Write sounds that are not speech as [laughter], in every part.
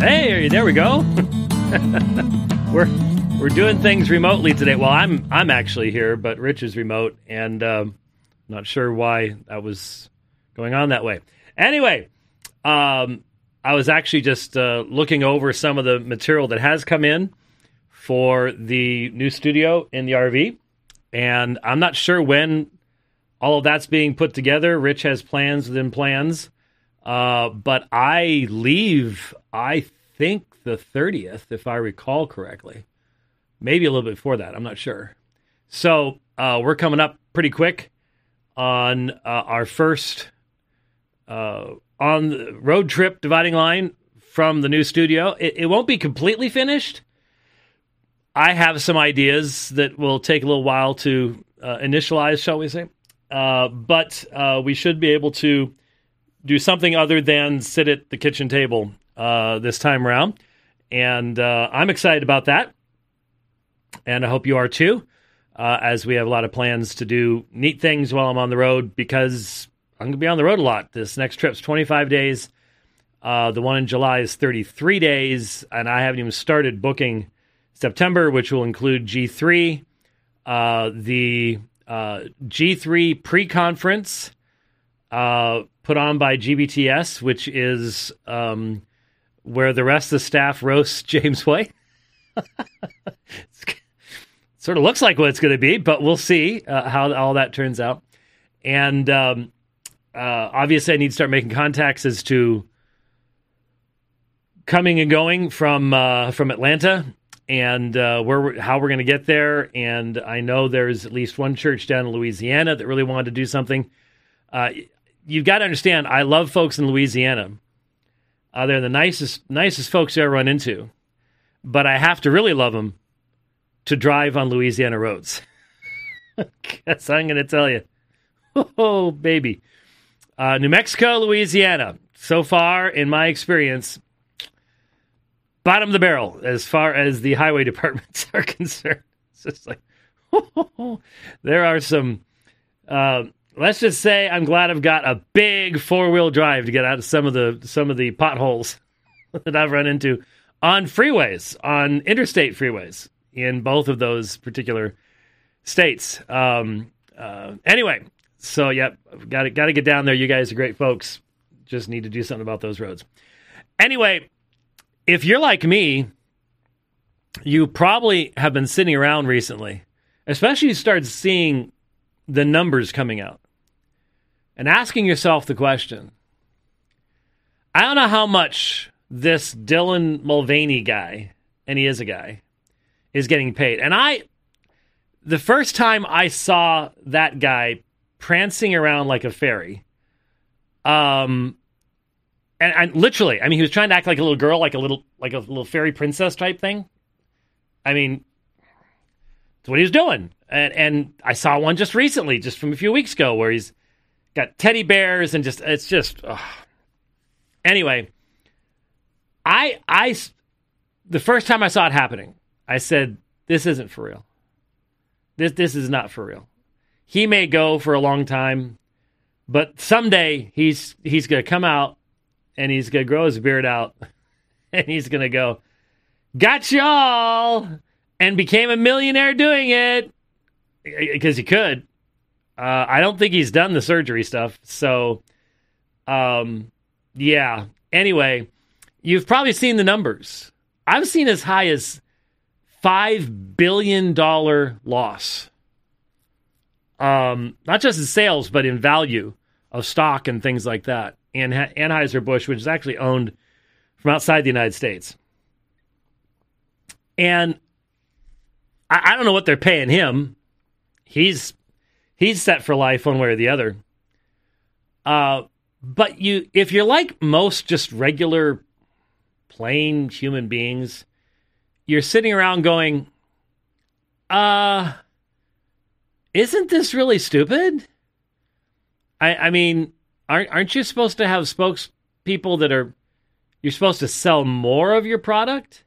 Hey, there we go. [laughs] we're we're doing things remotely today. Well, I'm I'm actually here, but Rich is remote, and um, not sure why that was going on that way. Anyway, um, I was actually just uh, looking over some of the material that has come in for the new studio in the RV, and I'm not sure when all of that's being put together. Rich has plans within plans, uh, but I leave. I think the 30th, if I recall correctly, maybe a little bit before that. I'm not sure. So uh, we're coming up pretty quick on uh, our first uh, on the road trip dividing line from the new studio. It, it, won't be completely finished. I have some ideas that will take a little while to uh, initialize, shall we say. Uh, but uh, we should be able to do something other than sit at the kitchen table uh, this time around. And uh, I'm excited about that. And I hope you are too, uh, as we have a lot of plans to do neat things while I'm on the road because I'm going to be on the road a lot. This next trip's 25 days. Uh, the one in July is 33 days, and I haven't even started booking September, which will include G3, uh, the uh, G3 pre conference uh, put on by GBTS, which is um, where the rest of the staff roasts [laughs] James White. [laughs] sort of looks like what it's going to be, but we'll see uh, how all that turns out. And um, uh, obviously, I need to start making contacts as to coming and going from uh, from Atlanta and uh, where how we're going to get there. And I know there's at least one church down in Louisiana that really wanted to do something. Uh, you've got to understand, I love folks in Louisiana. Uh, they're the nicest nicest folks you ever run into, but I have to really love them to drive on Louisiana roads. [laughs] Guess I'm going to tell you, oh baby, uh, New Mexico, Louisiana. So far, in my experience, bottom of the barrel as far as the highway [laughs] departments are concerned. It's just like [laughs] there are some. Uh, let's just say I'm glad I've got a big four wheel drive to get out of some of the some of the potholes [laughs] that I've run into on freeways, on interstate freeways in both of those particular states. Um, uh, anyway, so yep, got to got to get down there. You guys are great folks. Just need to do something about those roads. Anyway, if you're like me, you probably have been sitting around recently, especially you start seeing the numbers coming out and asking yourself the question I don't know how much this Dylan Mulvaney guy, and he is a guy, is getting paid. And I, the first time I saw that guy prancing around like a fairy, um, and, and literally, I mean, he was trying to act like a little girl, like a little, like a little fairy princess type thing. I mean, that's what he was doing. And, and I saw one just recently, just from a few weeks ago, where he's got teddy bears and just, it's just, ugh. anyway. I, I, the first time I saw it happening, I said, "This isn't for real. This, this is not for real." He may go for a long time, but someday he's he's to come out and he's to grow his beard out [laughs] and he's to go, Got y'all! And became a millionaire doing it because he could. Uh, I don't think he's done the surgery stuff. So, um, yeah. Anyway, you've probably seen the numbers. I've seen as high as $5 billion loss. Um, not just in sales, but in value of stock and things like that. And Anheuser-Busch, which is actually owned from outside the United States. And I, I don't know what they're paying him. He's he's set for life one way or the other. Uh, but you, if you're like most just regular, plain human beings, you're sitting around going, "Uh, isn't this really stupid?" I, I mean, aren't aren't you supposed to have spokespeople that are you're supposed to sell more of your product?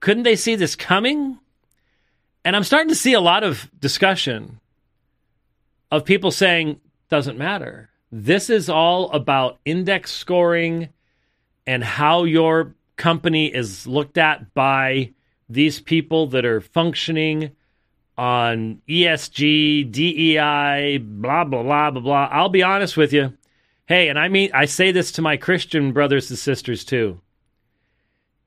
Couldn't they see this coming? And I'm starting to see a lot of discussion of people saying doesn't matter. This is all about index scoring and how your company is looked at by these people that are functioning on ESG, DEI, blah, blah, blah, blah, blah. I'll be honest with you. Hey, and I mean, I say this to my Christian brothers and sisters too.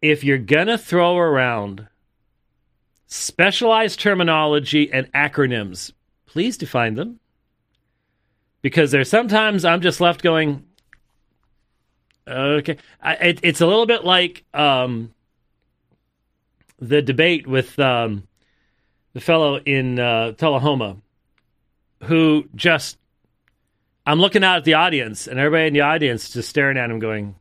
If you're going to throw around specialized terminology and acronyms, please define them. Because there's sometimes I'm just left going, okay. I, it, it's a little bit like um, the debate with um, the fellow in uh, Tullahoma who just, I'm looking out at the audience and everybody in the audience just staring at him going,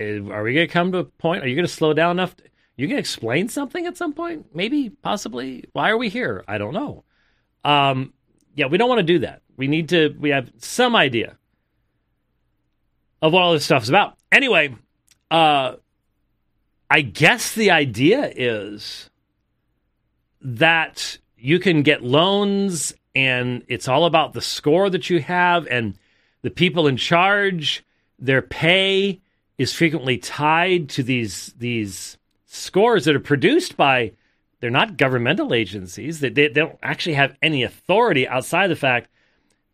are we going to come to a point? Are you going to slow down enough? You can explain something at some point? Maybe, possibly. Why are we here? I don't know. Um, yeah, we don't want to do that. We need to, we have some idea of what all this stuff's about. Anyway, uh, I guess the idea is that you can get loans and it's all about the score that you have and the people in charge, their pay is frequently tied to these these scores that are produced by they're not governmental agencies. They, they, they don't actually have any authority outside the fact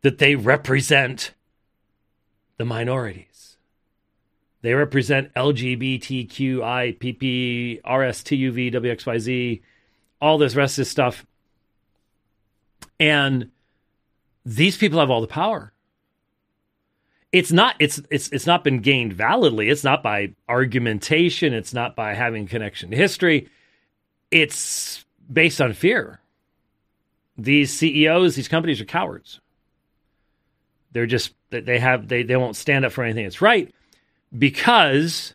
that they represent the minorities. They represent LGBTQI, PP, RSTUV, WXYZ, all this rest of this stuff. And these people have all the power it's not it's it's it's not been gained validly. It's not by argumentation. It's not by having connection to history. It's based on fear. These CEOs, these companies are cowards. They're just they have they they won't stand up for anything that's right because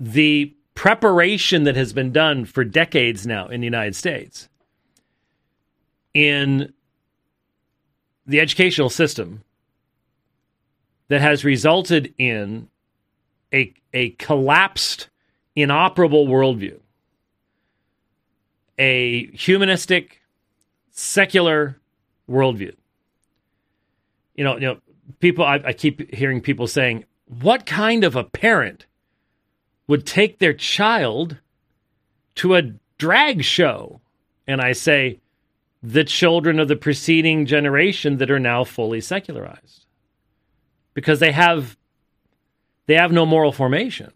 the preparation that has been done for decades now in the United States in the educational system that has resulted in a, a collapsed, inoperable worldview, a humanistic, secular worldview. You know, you know, people. I, I keep hearing people saying, "What kind of a parent would take their child to a drag show?" And I say, the children of the preceding generation that are now fully secularized because they have they have no moral formation.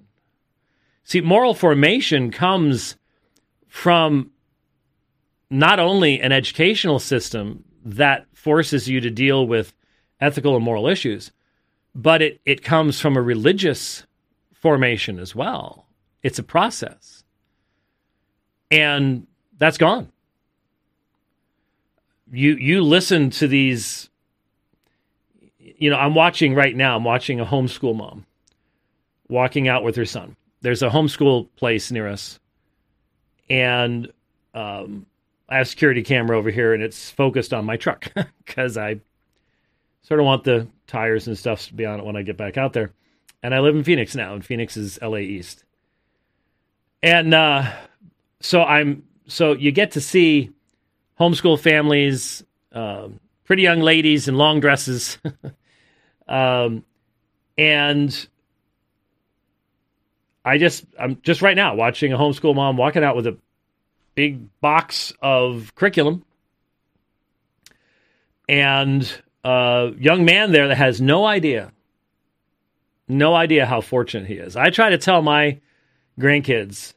See, moral formation comes from not only an educational system that forces you to deal with ethical and moral issues, but it, it comes from a religious formation as well. It's a process. And that's gone. You you listen to these you know, I'm watching right now, I'm watching a homeschool mom walking out with her son. There's a homeschool place near us. And um, I have a security camera over here and it's focused on my truck [laughs] because I sort of want the tires and stuff to be on it when I get back out there. And I live in Phoenix now, and Phoenix is LA East. And uh, so I'm so you get to see homeschool families, uh, pretty young ladies in long dresses [laughs] Um, and I just, I'm just right now watching a homeschool mom walking out with a big box of curriculum and a young man there that has no idea, no idea how fortunate he is. I try to tell my grandkids,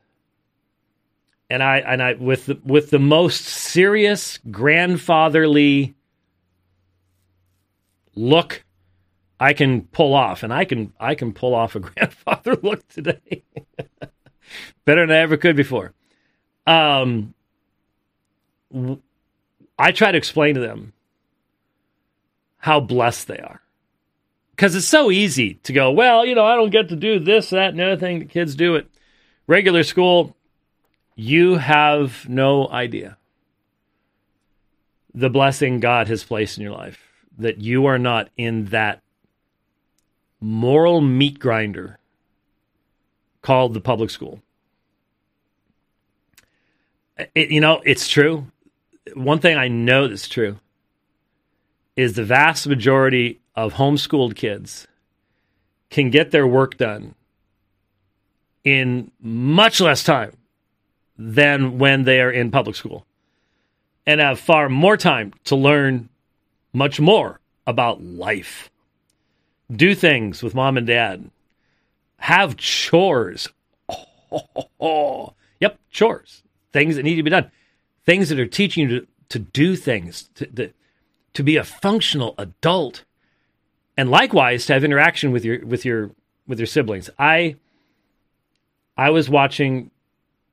and I and I with the, with the most serious grandfatherly look I can pull off, and I can I can pull off a [laughs] grandfather look today, [laughs] better than I ever could before. Um, I try to explain to them how blessed they are, because it's so easy to go, well, you know, I don't get to do this, that, and the other thing the kids do at regular school. You have no idea the blessing God has placed in your life that you are not in that moral meat grinder called the public school. It, you know, it's true. One thing I know that's true is the vast majority of homeschooled kids can get their work done in much less time than when they are in public school and have far more time to learn much more about life. Do things with mom and dad. Have chores. Oh, [laughs] oh, Yep, chores. Things that need to be done. Things that are teaching you to, to do things, to, to, to be a functional adult. And likewise to have interaction with your with your with your siblings. I I was watching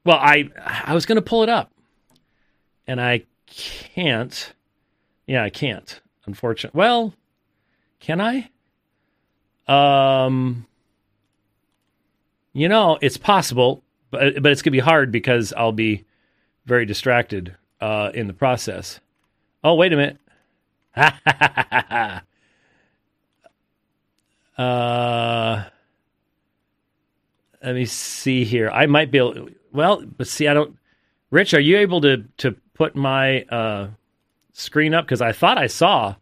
well, I I was gonna pull it up. And I can't. Yeah, I can't. Unfortunately. Well, can I? Um, you know, it's possible, but but it's gonna be hard because I'll be very distracted uh, in the process. Oh, wait a minute. [laughs] uh, let me see here. I might be able. Well, but see, I don't. Rich, are you able to to put my uh, screen up? Because I thought I saw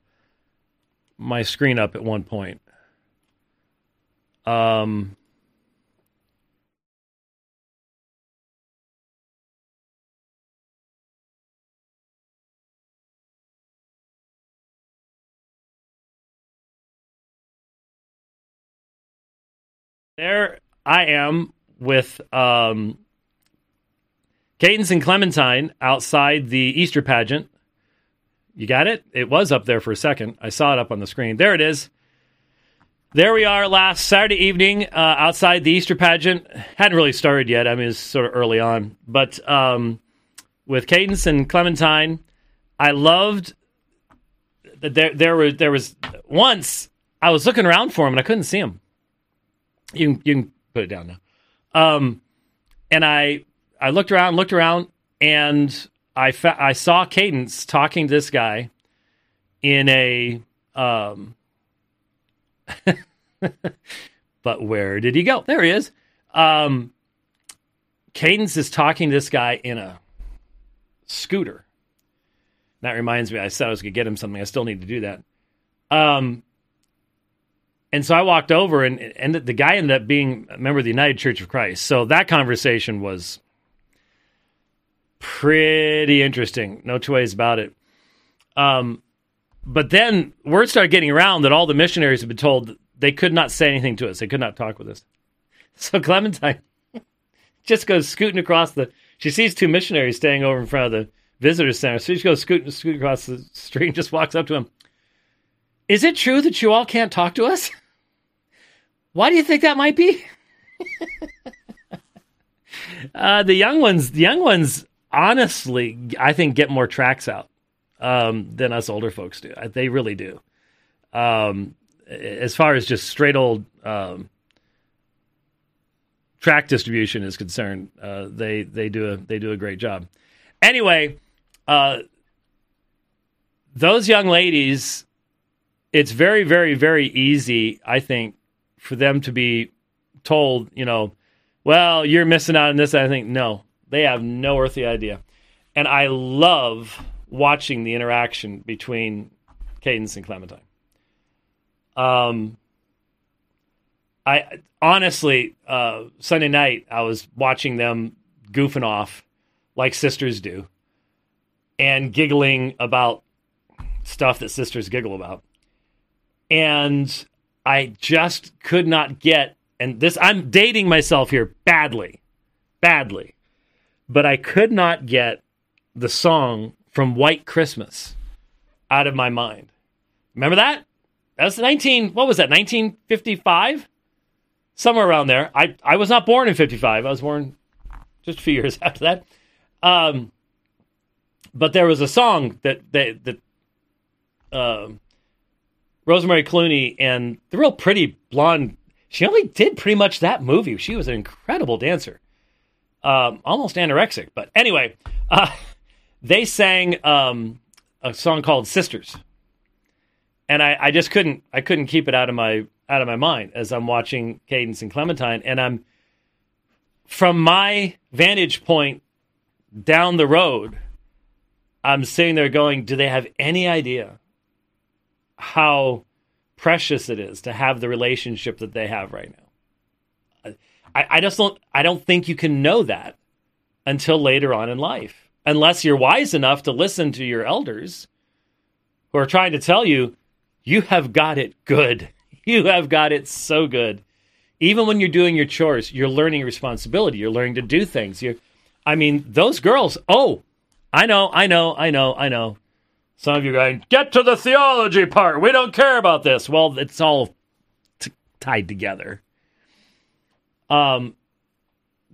my screen up at one point. Um, there I am with um, Cadence and Clementine outside the Easter pageant. You got it? It was up there for a second. I saw it up on the screen. There it is. There we are last Saturday evening uh, outside the Easter pageant. Hadn't really started yet. I mean, it's sort of early on. But um, with Cadence and Clementine, I loved that there, there, were, there was once I was looking around for him and I couldn't see him. You can, you can put it down now. Um, and I I looked around, looked around, and I fa- I saw Cadence talking to this guy in a um. [laughs] but where did he go? There he is. Um, Cadence is talking to this guy in a scooter. That reminds me, I said I was going to get him something. I still need to do that. Um, and so I walked over, and and the guy ended up being a member of the United Church of Christ. So that conversation was pretty interesting. No two ways about it. Um, but then word started getting around that all the missionaries had been told they could not say anything to us. They could not talk with us. [laughs] So Clementine [laughs] just goes scooting across the. She sees two missionaries staying over in front of the visitor center. So she goes scooting, scooting across the street and just walks up to him. Is it true that you all can't talk to us? [laughs] Why do you think that might be? [laughs] uh, the young ones, the young ones honestly, I think get more tracks out um, than us older folks do. They really do. Um, as far as just straight old um, track distribution is concerned, uh, they they do a they do a great job. Anyway, uh, those young ladies, it's very very very easy, I think, for them to be told, you know, well, you're missing out on this. I think no, they have no earthly idea. And I love watching the interaction between Cadence and Clementine. Um, I honestly, uh, Sunday night, I was watching them goofing off like sisters do and giggling about stuff that sisters giggle about. And I just could not get, and this, I'm dating myself here badly, badly but I could not get the song from White Christmas out of my mind. Remember that? That was 19, what was that, 1955? Somewhere around there. I, I was not born in 55. I was born just a few years [laughs] after that. Um, but there was a song that, that, that uh, Rosemary Clooney and the real pretty blonde, she only did pretty much that movie. She was an incredible dancer um, almost anorexic. But anyway, uh, they sang um, a song called "Sisters," and I, I just couldn't I couldn't keep it out of my out of my mind as I'm watching Cadence and Clementine, and I'm from my vantage point down the road. I'm sitting there going, do they have any idea how precious it is to have the relationship that they have right now. I, I just don't I don't think you can know that until later on in life. Unless you're wise enough to listen to your elders who are trying to tell you, you have got it good. [laughs] You have got it so good. Even when you're doing your chores, you're learning responsibility. You're learning to do things. You, I mean, those girls. Oh, I know, I know, I know, I know. Some of you are going, get to the theology part. We don't care about this. Well, it's all t- tied together. Um,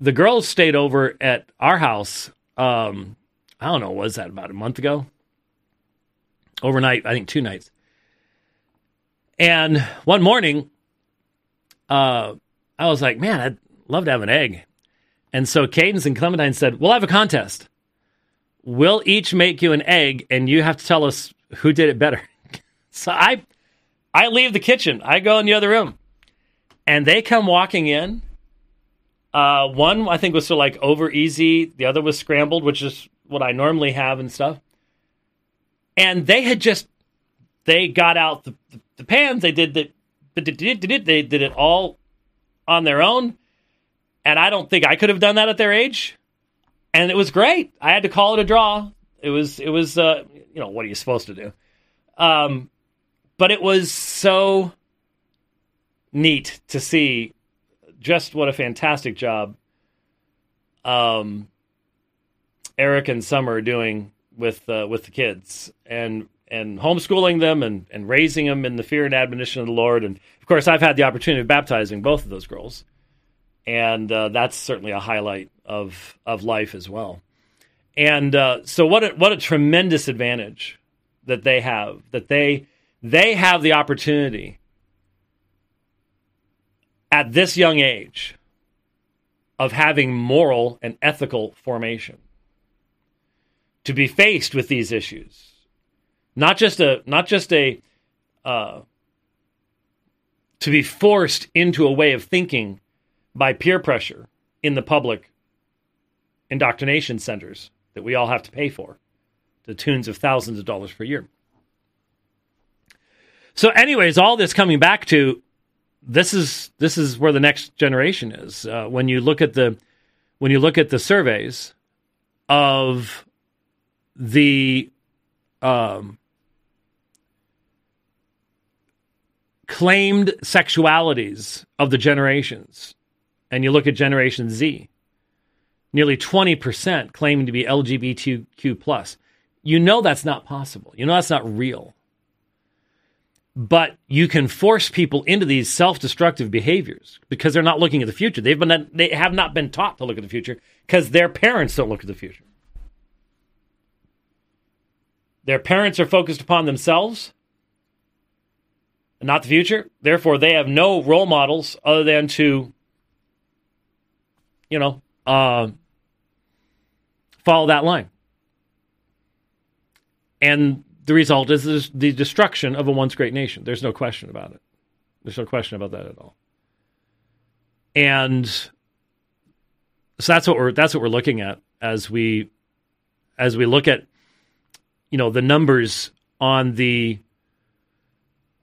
the girls stayed over at our house. Um, I don't know, was that about a month ago? Overnight, I think two nights. And one morning, uh, I was like, man, I'd love to have an egg. And so Cadence and Clementine said, we'll have a contest. We'll each make you an egg, and you have to tell us who did it better. [laughs] so I, I leave the kitchen. I go in the other room, and they come walking in. Uh, one I think was sort of like over easy. The other was scrambled, which is what I normally have and stuff. And they had just they got out the, the, the pans. They did the they did it all on their own. And I don't think I could have done that at their age. And it was great. I had to call it a draw. It was it was uh, you know what are you supposed to do? Um, but it was so neat to see just what a fantastic job um, Eric and Summer are doing with uh, with the kids and and homeschooling them and, and raising them in the fear and admonition of the Lord. And of course, I've had the opportunity of baptizing both of those girls, and uh, that's certainly a highlight of of life as well. And uh, so, what a, what a tremendous advantage that they have that they they have the opportunity at this young age of having moral and ethical formation to be faced with these issues not just a not just a uh, to be forced into a way of thinking by peer pressure in the public indoctrination centers that we all have to pay for the tunes of thousands of dollars per year. So, anyways, all this coming back to this is this is where the next generation is. Uh, when you look at the when you look at the surveys of the um, claimed sexualities of the generations, and you look at Generation Z, nearly 20% claiming to be LGBTQ plus. You know that's not possible. You know that's not real. But you can force people into these self-destructive behaviors because they're not looking at the future. They've been they have not been taught to look at the future because their parents don't look at the future. Their parents are focused upon themselves and not the future. Therefore, they have no role models other than to, you know, uh, follow that line. And the result is the destruction of a once great nation. There's no question about it. There's no question about that at all. And so that's what we're that's what we're looking at as we as we look at you know the numbers on the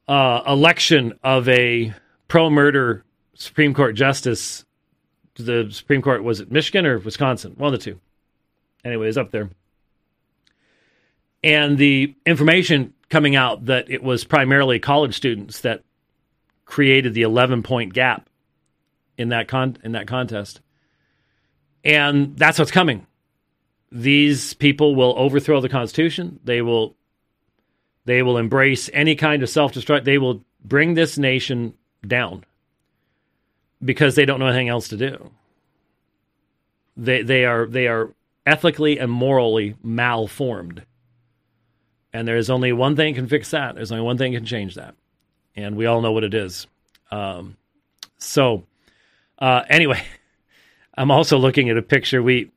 uh, election of a pro murder Supreme Court justice. The Supreme Court was it Michigan or Wisconsin? One of the two. Anyways, up there. And the information coming out that it was primarily college students that created the 11 point gap in that con- in that contest. And that's what's coming. These people will overthrow the Constitution. They will they will embrace any kind of self destruct. They will bring this nation down because they don't know anything else to do. They they are they are ethically and morally malformed. And there is only one thing can fix that. There's only one thing can change that, and we all know what it is. Um, so, uh, anyway, [laughs] I'm also looking at a picture. We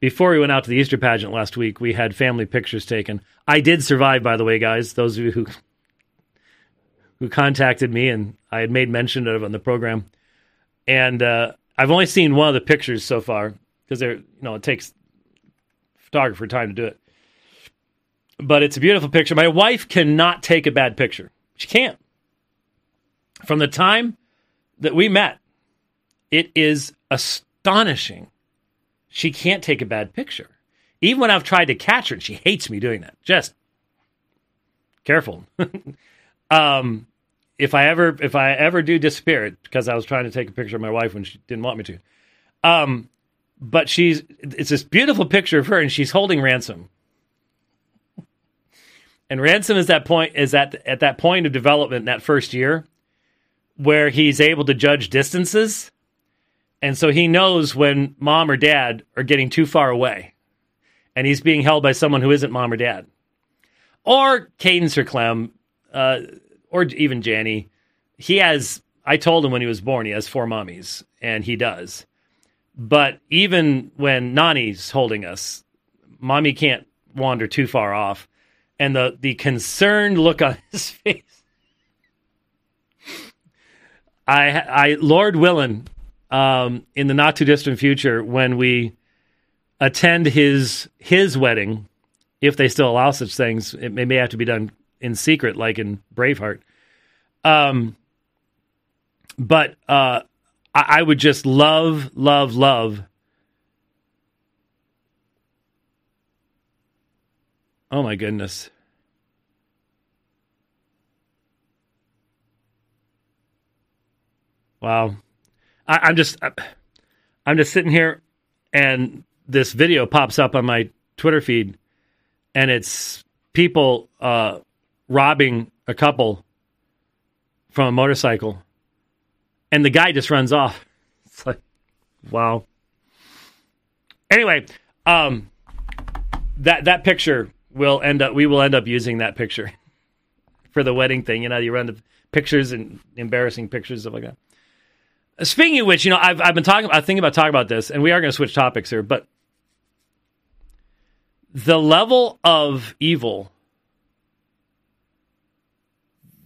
before we went out to the Easter pageant last week, we had family pictures taken. I did survive, by the way, guys. Those of you who who contacted me, and I had made mention of on the program. And uh, I've only seen one of the pictures so far because they're you know it takes photographer time to do it. But it's a beautiful picture. My wife cannot take a bad picture. She can't. From the time that we met, it is astonishing. She can't take a bad picture. Even when I've tried to catch her, and she hates me doing that. Just careful. [laughs] um, if I ever if I ever do disappear, because I was trying to take a picture of my wife when she didn't want me to. Um, but she's it's this beautiful picture of her, and she's holding ransom. And ransom is that point is at at that point of development that first year where he's able to judge distances. And so he knows when mom or dad are getting too far away and he's being held by someone who isn't mom or dad. Or Cadence or Clem, uh, or even Janny. He has, I told him when he was born, he has four mommies, and he does. But even when Nani's holding us, mommy can't wander too far off. And the, the concerned look on his [laughs] face. I, I, Lord willing, um, in the not too distant future, when we attend his his wedding, if they still allow such things. It may, may have to be done in secret, like in Braveheart. Um, but uh, I, I would just love, love, love. Oh my goodness. Wow. I, am just I'm just sitting here and this video pops up on my Twitter feed, and it's people uh, robbing a couple from a motorcycle, and the guy just runs off. [laughs] It's like, wow. Anyway, um, that that picture will end up. We will end up using that picture [laughs] for the wedding thing. You know, you run the pictures and embarrassing pictures stuff like that. Speaking of which, you know, I've I've been talking. I think about talking about this, and we are going to switch topics here, but the level of evil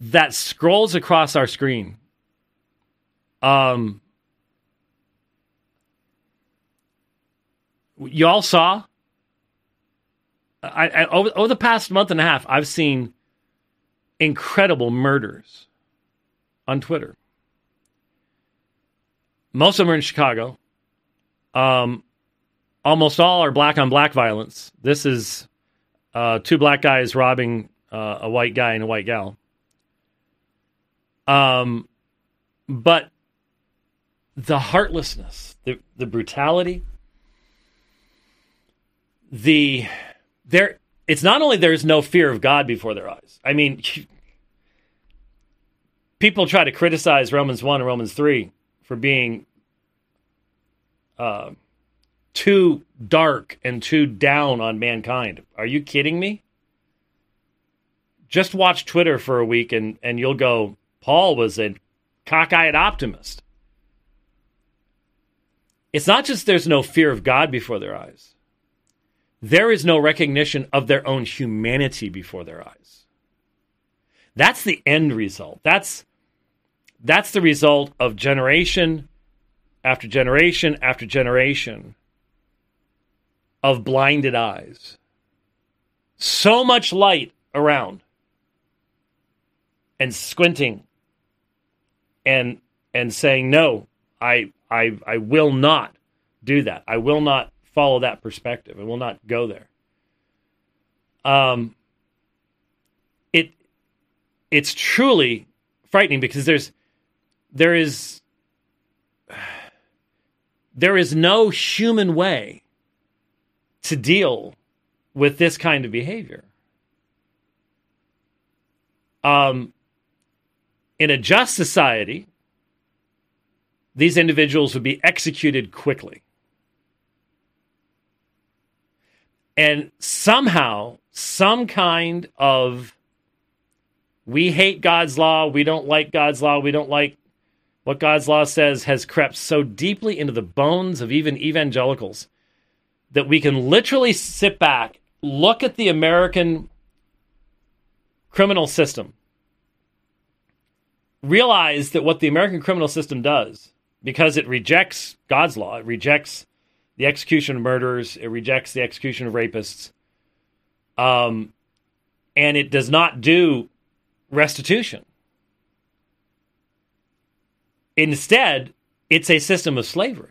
that scrolls across our screen um you all saw I, I over, over the past month and a half i've seen incredible murders on twitter most of them are in chicago um almost all are black on black violence. This is uh, two black guys robbing uh, a white guy and a white gal. Um, but the heartlessness, the the brutality, the there. It's not only there's no fear of God before their eyes. I mean, [laughs] people try to criticize Romans one and Romans three for being. Uh, too dark and too down on mankind. Are you kidding me? Just watch Twitter for a week and, and you'll go, Paul was a cockeyed optimist. It's not just there's no fear of God before their eyes, there is no recognition of their own humanity before their eyes. That's the end result. That's that's the result of generation after generation after generation of blinded eyes. So much light around and squinting and and saying no I I I will not do that. I will not follow that perspective. I will not go there. Um it it's truly frightening because there's there is there is no human way to deal with this kind of behavior. Um, in a just society, these individuals would be executed quickly. And somehow, some kind of we hate God's law, we don't like God's law, we don't like what God's law says has crept so deeply into the bones of even evangelicals that we can literally sit back, look at the American criminal system, realize that what the American criminal system does, because it rejects God's law, it rejects the execution of murderers, it rejects the execution of rapists, um, and it does not do restitution. Instead, it's a system of slavery.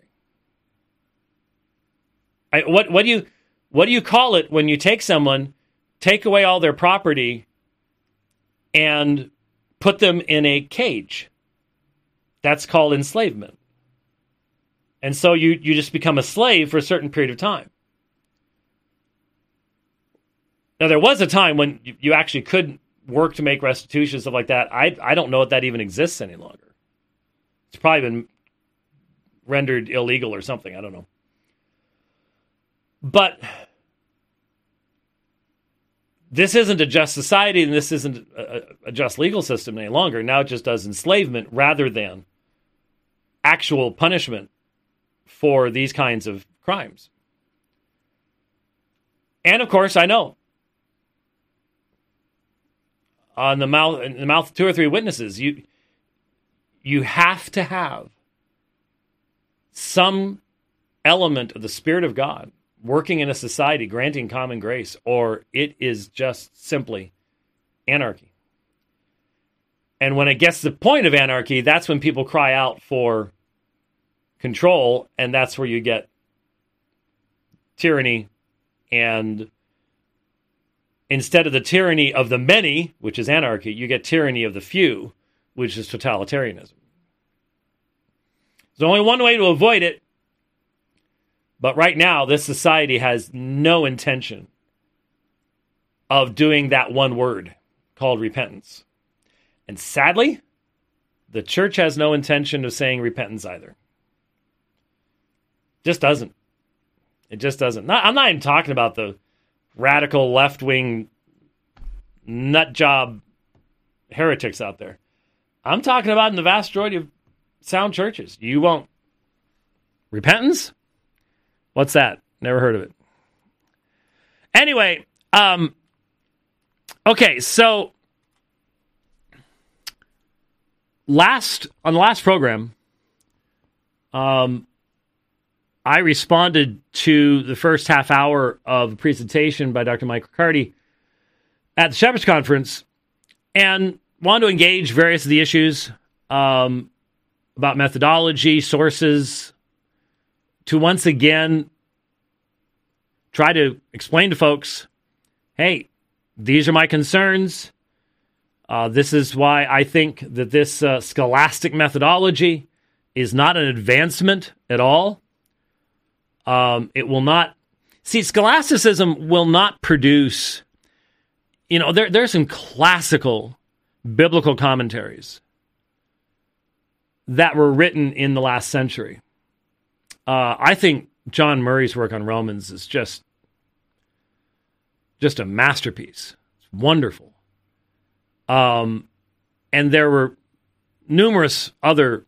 I, what what do you what do you call it when you take someone, take away all their property, and put them in a cage? That's called enslavement. And so you, you just become a slave for a certain period of time. Now, there was a time when you actually could work to make restitution, stuff like that. I, I don't know if that even exists any longer. It's probably been rendered illegal or something. I don't know. But this isn't a just society and this isn't a, a, just legal system any longer. Now it just does enslavement rather than actual punishment for these kinds of crimes. And of course, I know on the mouth in the mouth of two or three witnesses, you you have to have some element of the Spirit of God working in a society, granting common grace, or it is just simply anarchy. And when it gets to the point of anarchy, that's when people cry out for control, and that's where you get tyranny. And instead of the tyranny of the many, which is anarchy, you get tyranny of the few, which is totalitarianism. There's only one way to avoid it. But right now, this society has no intention of doing that one word called repentance. And sadly, the church has no intention of saying repentance either. Just doesn't. It just doesn't. Not, I'm not even talking about the radical left wing nut job heretics out there. I'm talking about in the vast majority of sound churches. You won't. Repentance? What's that? Never heard of it. Anyway, um, okay, so last on the last program, um, I responded to the first half hour of a presentation by Dr. Mike Riccardi at the Shepherds Conference and wanted to engage various of the issues um, about methodology, sources, to once again try to explain to folks hey, these are my concerns. Uh, this is why I think that this uh, scholastic methodology is not an advancement at all. Um, it will not see scholasticism will not produce. You know, there there's some classical biblical commentaries that were written in the last century. Uh, I think John Murray's work on Romans is just just a masterpiece. It's wonderful. Um, and there were numerous other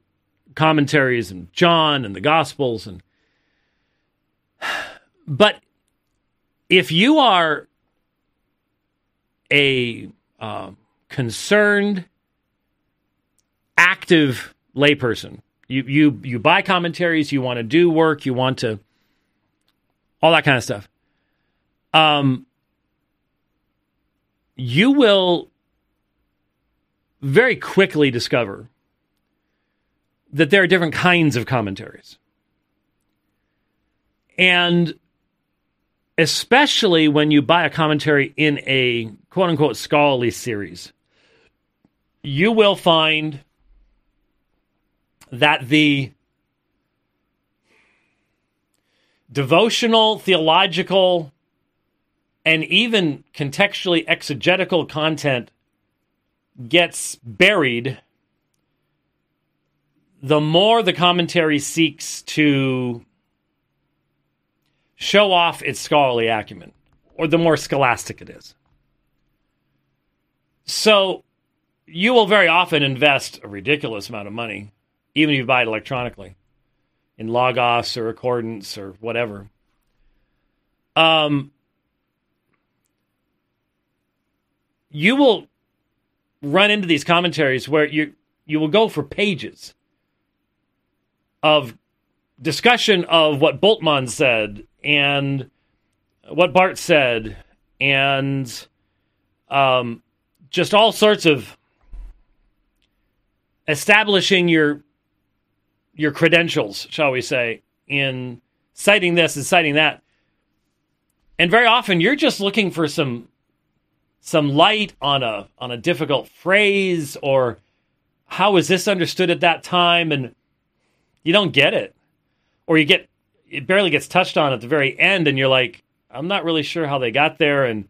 commentaries and John and the Gospels and but if you are a um, concerned, active layperson, you you you buy commentaries, you want to do work, you want to all that kind of stuff. Um, you will very quickly discover that there are different kinds of commentaries. And especially when you buy a commentary in a quote unquote scholarly series, you will find that the devotional, theological, and even contextually exegetical content gets buried, the more the commentary seeks to show off its scholarly acumen, or the more scholastic it is. So you will very often invest a ridiculous amount of money, even if you buy it electronically, in Logos or Accordance or whatever. Um, you will run into these commentaries where you you will go for pages of discussion of what Bultmann said and what Barth said and um, just all sorts of establishing your your credentials, shall we say, in citing this and citing that. And very often you're just looking for some some light on a on a difficult phrase or how was this understood at that time and you don't get it. Or you get it barely gets touched on at the very end and you're like I'm not really sure how they got there and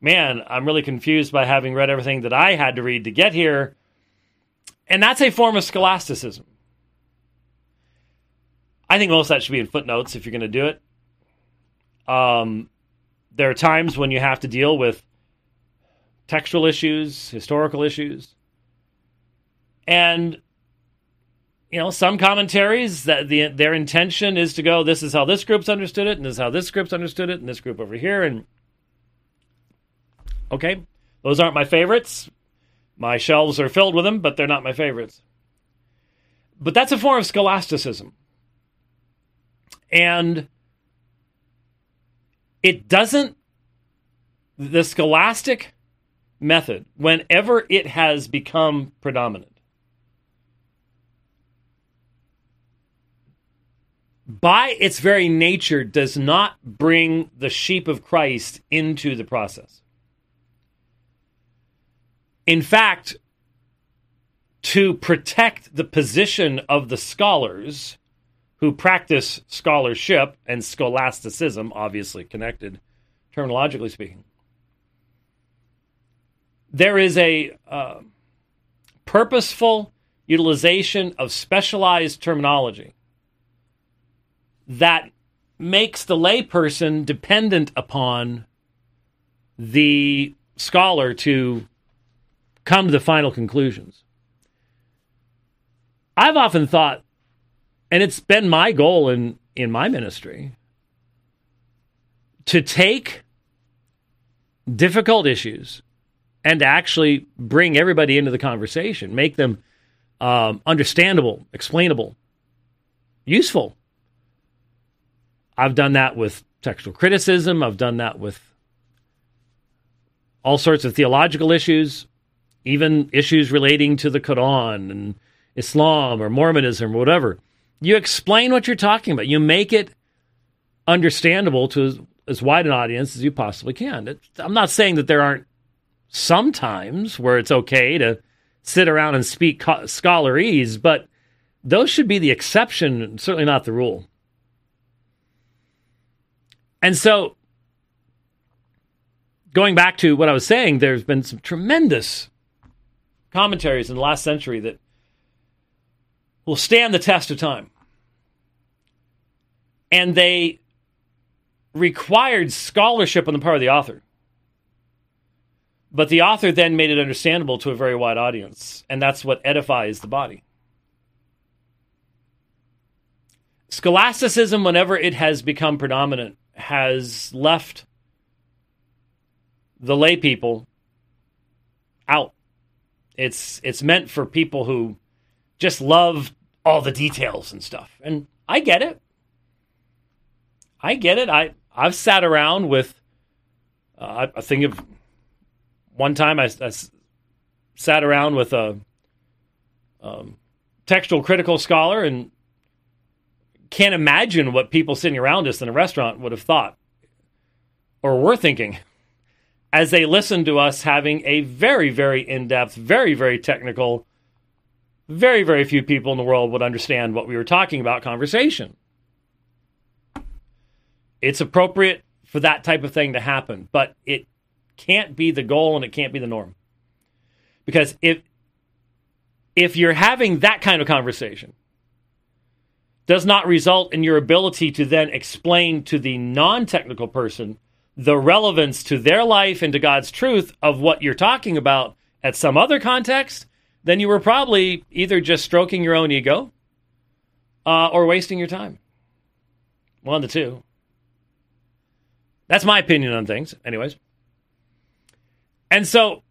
man, I'm really confused by having read everything that I had to read to get here. And that's a form of scholasticism. I think most of that should be in footnotes if you're going to do it. Um, there are times when you have to deal with textual issues, historical issues, and you know some commentaries that the, their intention is to go, this is how this group's understood it, and this is how this group's understood it, and this group over here, and okay, those aren't my favorites. My shelves are filled with them, but they're not my favorites. But that's a form of scholasticism. And it doesn't, the scholastic method, whenever it has become predominant, by its very nature does not bring the sheep of Christ into the process. In fact, to protect the position of the scholars who practice scholarship and scholasticism, obviously connected, terminologically speaking, there is a uh, purposeful utilization of specialized terminology that makes the layperson dependent upon the scholar to come to the final conclusions. I've often thought, and it's been my goal in, in my ministry, to take difficult issues and actually bring everybody into the conversation, make them um, understandable, explainable, useful. I've done that with textual criticism. I've done that with all sorts of theological issues, even issues relating to the Quran and Islam or Mormonism or whatever. You explain what you're talking about. You make it understandable to as, as wide an audience as you possibly can. It, I'm not saying that there aren't sometimes where it's okay to sit around and speak scholarese, but those should be the exception, certainly not the rule. And so, going back to what I was saying, there's been some tremendous commentaries in the last century that will stand the test of time. And they required scholarship on the part of the author. But the author then made it understandable to a very wide audience, and that's what edifies the body. Scholasticism, whenever it has become predominant, has left the lay people out. It's it's meant for people who just love all the details and stuff. And I get it. I get it. I I've sat around with uh, I, I think of one time I, I sat around with a um, textual critical scholar and can't imagine what people sitting around us in a restaurant would have thought or were thinking as they listened to us having a very, very in depth, very, very technical, very, very few people in the world would understand what we were talking about conversation. It's appropriate for that type of thing to happen, but it can't be the goal and it can't be the norm. Because if if you're having that kind of conversation does not result in your ability to then explain to the non-technical person the relevance to their life and to God's truth of what you're talking about at some other context, then you were probably either just stroking your own ego uh, or wasting your time. One of the two. That's my opinion on things, anyways. And so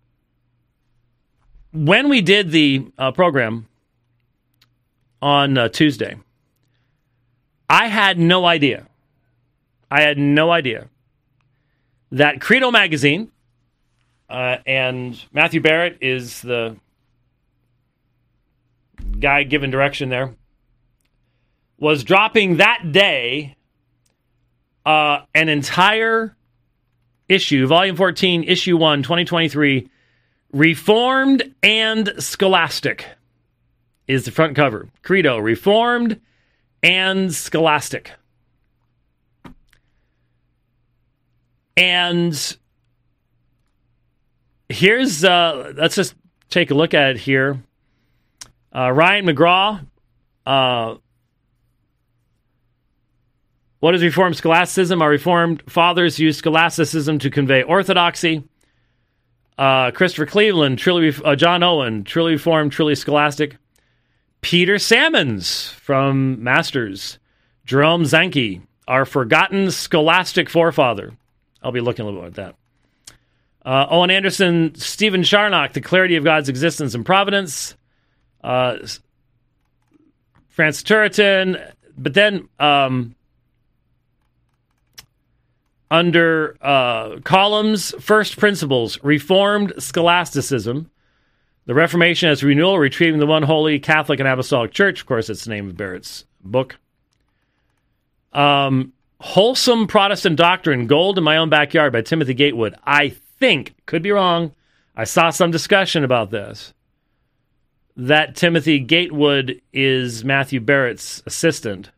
when we did the uh, program on uh, Tuesday, I had no idea. I had no idea that Credo magazine uh, and Matthew Barrett is the guy giving direction there. was dropping that day uh, an entire issue, Volume 14, Issue 1, 2023, Reformed and Scholastic is the front cover. Credo, Reformed and Scholastic. And here's, uh, let's just take a look at it here. Uh, Ryan McGraw, uh, what is Reformed scholasticism? Our Reformed fathers used scholasticism to convey orthodoxy. Uh, Christopher Cleveland, truly, uh, John Owen, truly Reformed, truly scholastic. Peter Sammons from Masters. Jerome Zanchi, our forgotten scholastic forefather. I'll be looking a little bit at that. Uh, Owen Anderson, Stephen Charnock, The Clarity of God's Existence and Providence. Uh, Francis Turretin. But then um, under uh, columns, First Principles, Reformed Scholasticism. The Reformation as Renewal, Retrieving the One Holy Catholic and Apostolic Church. Of course, it's the name of Barrett's book. Um, Wholesome Protestant Doctrine, Gold in My Own Backyard by Timothy Gatewood. I think, could be wrong, I saw some discussion about this, that Timothy Gatewood is Matthew Barrett's assistant.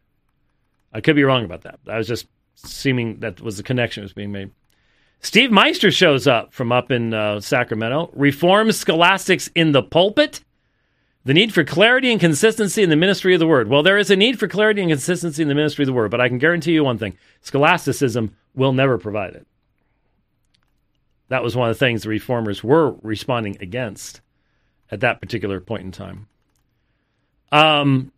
I could be wrong about that. I was just seeming that was the connection that was being made. Steve Meister shows up from up in uh, Sacramento. Reform scholastics in the pulpit. The need for clarity and consistency in the ministry of the word. Well, there is a need for clarity and consistency in the ministry of the word, but I can guarantee you one thing scholasticism will never provide it. That was one of the things the reformers were responding against at that particular point in time. Um,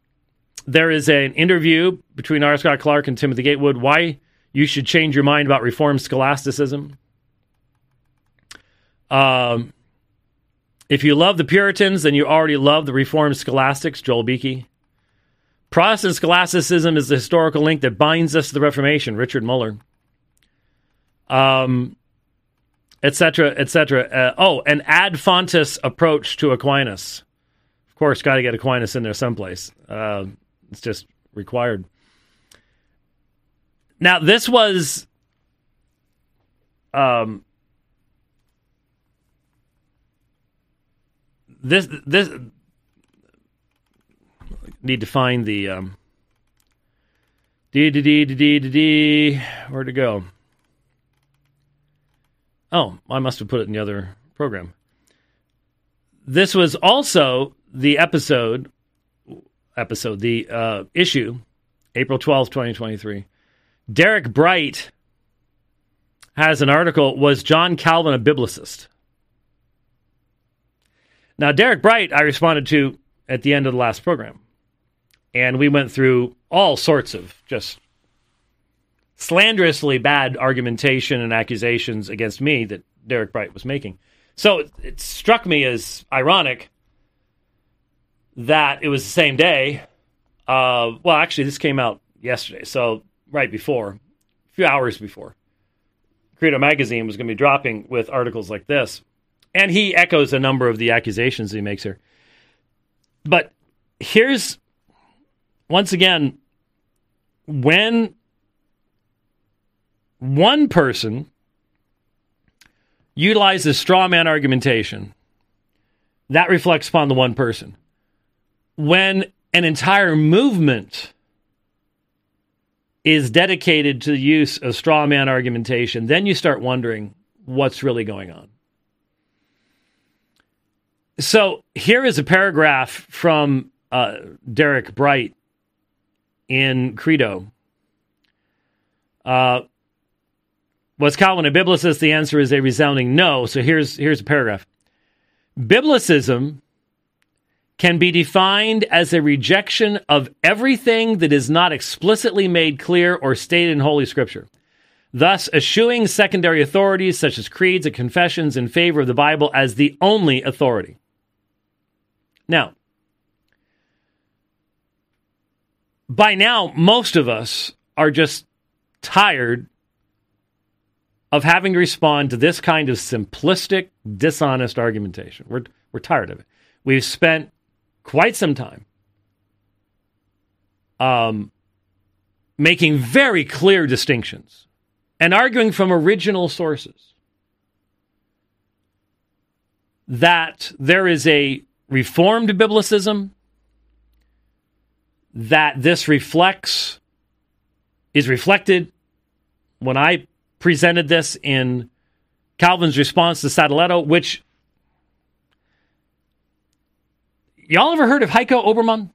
there is an interview between R. Scott Clark and Timothy Gatewood. Why you should change your mind about Reformed scholasticism? Um, if you love the Puritans, then you already love the Reformed scholastics, Joel Beeke. Protestant scholasticism is the historical link that binds us to the Reformation, Richard Muller. Um, etc., etc. Uh, oh, an ad fontes approach to Aquinas. Of course, got to get Aquinas in there someplace. Uh, it's just required. Now, this was um, this this need to find the um d d d d d d where to go? Oh i must have put it in the other program. This was also the episode episode the uh, issue april 12th 2023 derek bright has an article was john calvin a biblicist now, Derek Bright, I responded to at the end of the last program. And we went through all sorts of just slanderously bad argumentation and accusations against me that Derek Bright was making. So it, it struck me as ironic that it was the same day. Uh, well, actually, this came out yesterday, so right before, a few hours before. Credo Magazine was going to be dropping with articles like this. And he echoes a number of the accusations he makes here. But here's, once again, when one person utilizes straw man argumentation, that reflects upon the one person. When an entire movement is dedicated to the use of straw man argumentation, then you start wondering what's really going on. So here is a paragraph from uh, Derek Bright in Credo. Uh, was Calvin a biblicist? The answer is a resounding no. So here's here's a paragraph. Biblicism can be defined as a rejection of everything that is not explicitly made clear or stated in Holy Scripture, thus eschewing secondary authorities such as creeds and confessions in favor of the Bible as the only authority. Now, by now, most of us are just tired of having to respond to this kind of simplistic, dishonest argumentation. We're, we're tired of it. We've spent quite some time um, making very clear distinctions and arguing from original sources that there is a reformed biblicism, that this reflects, is reflected when I presented this in Calvin's response to Sadoleto, which y'all ever heard of Heiko Oberman?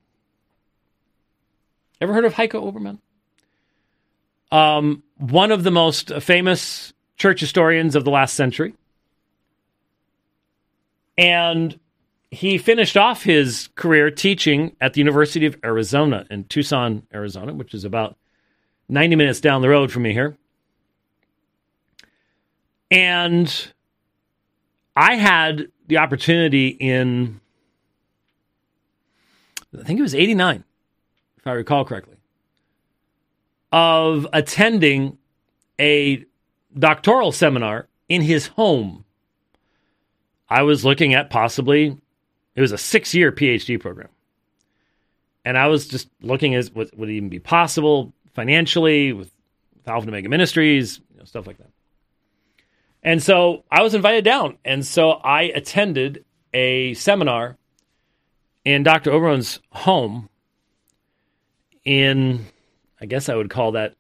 Ever heard of Heiko Oberman? Um, one of the most famous church historians of the last century. And he finished off his career teaching at the University of Arizona in Tucson, Arizona, which is about 90 minutes down the road from me here. And I had the opportunity in, I think it was 89, if I recall correctly, of attending a doctoral seminar in his home. I was looking at possibly, it was a six year PhD program. And I was just looking at what would even be possible financially with, with Alpha Omega Ministries, you know, stuff like that. And so I was invited down. And so I attended a seminar in Dr. Oberman's home in, I guess I would call that,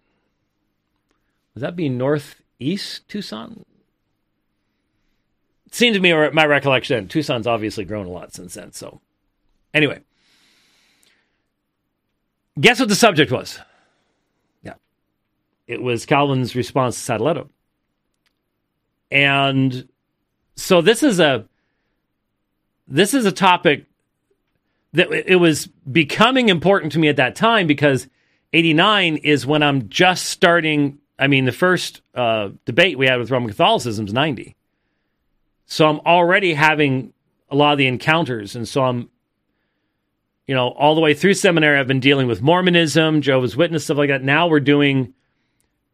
would that be northeast Tucson? It seemed to me, or my recollection, Tucson's obviously grown a lot since then. So, anyway, guess what the subject was? Yeah. It was Calvin's response to Sadoleto. And so this is a this is a topic that it was becoming important to me at that time because 89 is when I'm just starting. I mean, the first uh, debate we had with Roman Catholicism is 90. So I'm already having a lot of the encounters. And so I'm, you know, all the way through seminary, I've been dealing with Mormonism, Jehovah's Witness, stuff like that. Now we're doing,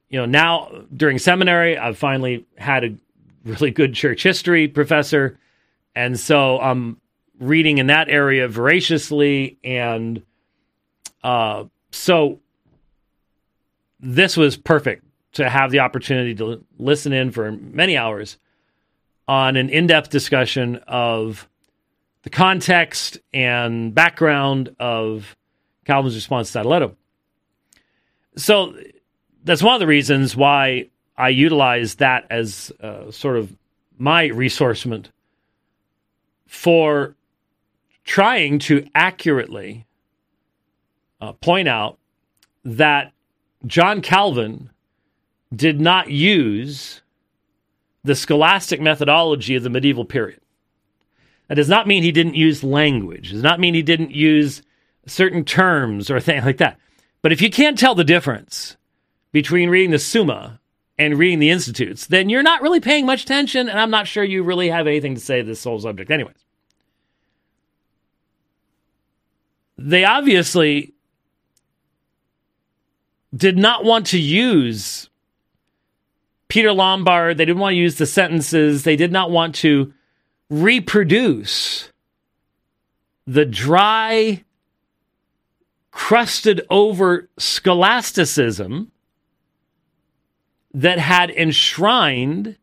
you know, now during seminary, I've finally had a really good church history professor. And so I'm reading in that area voraciously. And uh, so this was perfect to have the opportunity to listen in for many hours on an in depth discussion of the context and background of Calvin's response to Sadoleto. So that's one of the reasons why I utilize that as uh, sort of my resourcement for trying to accurately uh, point out that John Calvin did not use the scholastic methodology of the medieval period. That does not mean he didn't use language. It does not mean he didn't use certain terms or things like that. But if you can't tell the difference between reading the Summa and reading the institutes, then you're not really paying much attention, and I'm not sure you really have anything to say to this whole subject. Anyways, they obviously did not want to use Peter Lombard. They didn't want to use the sentences. They did not want to reproduce the dry, crusted over scholasticism that had enshrined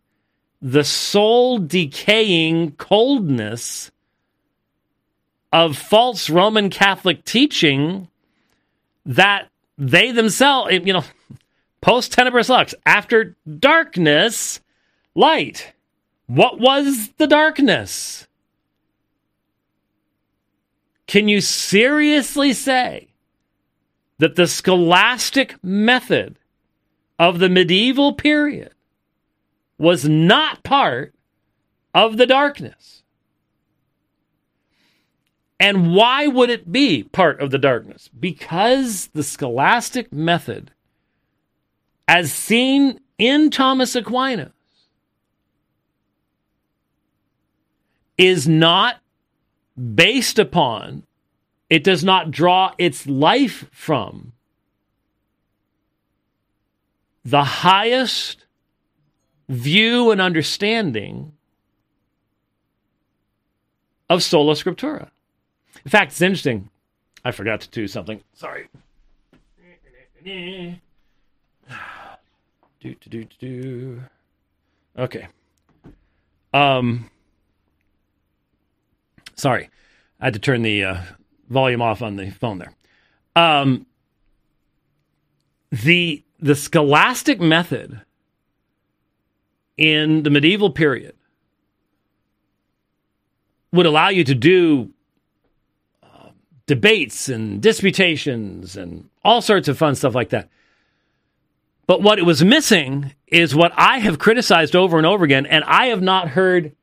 the soul decaying coldness of false Roman Catholic teaching that they themselves, you know, post tenebris lux, after darkness, light. What was the darkness? Can you seriously say that the scholastic method of the medieval period was not part of the darkness. And why would it be part of the darkness? Because the scholastic method, as seen in Thomas Aquinas, is not based upon, it does not draw its life from the highest view and understanding of sola scriptura. In fact, it's interesting. I forgot to do something. Sorry. [sighs] Do, do, do, do. Okay. Um. Sorry, I had to turn the uh, volume off on the phone there. Um. The the scholastic method in the medieval period would allow you to do debates and disputations and all sorts of fun stuff like that. But what it was missing is what I have criticized over and over again, and I have not heard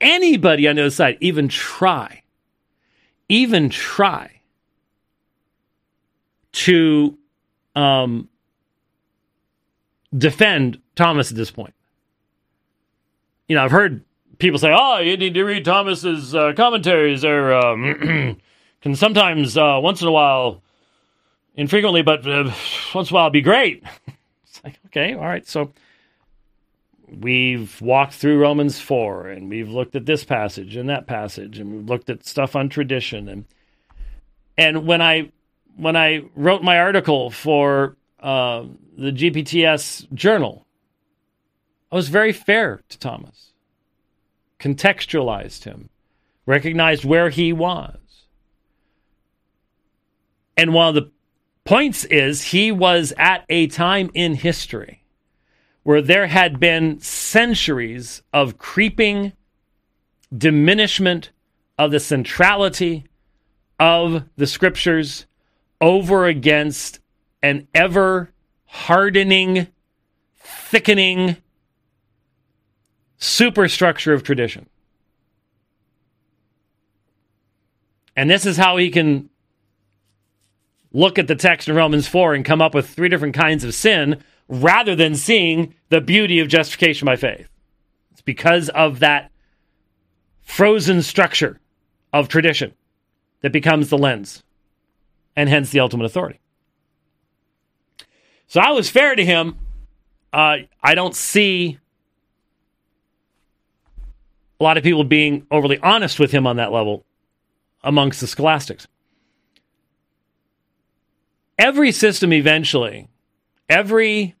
anybody on the other side even try, even try to um, defend Thomas at this point. You know, I've heard people say, "Oh, you need to read Thomas's uh, commentaries. Or um, [clears throat] can sometimes, uh, once in a while, infrequently, but uh, once in a while, be great." [laughs] it's like, okay, all right. So we've walked through Romans four, and we've looked at this passage and that passage, and we've looked at stuff on tradition, and and when I when I wrote my article for uh, the GPTS journal, I was very fair to Thomas, contextualized him, recognized where he was. And one of the points is he was at a time in history where there had been centuries of creeping diminishment of the centrality of the scriptures over against an ever hardening, thickening superstructure of tradition. And this is how he can look at the text in Romans 4 and come up with three different kinds of sin rather than seeing the beauty of justification by faith. It's because of that frozen structure of tradition that becomes the lens and hence the ultimate authority. So I was fair to him. Uh, I don't see a lot of people being overly honest with him on that level amongst the scholastics. Every system eventually, every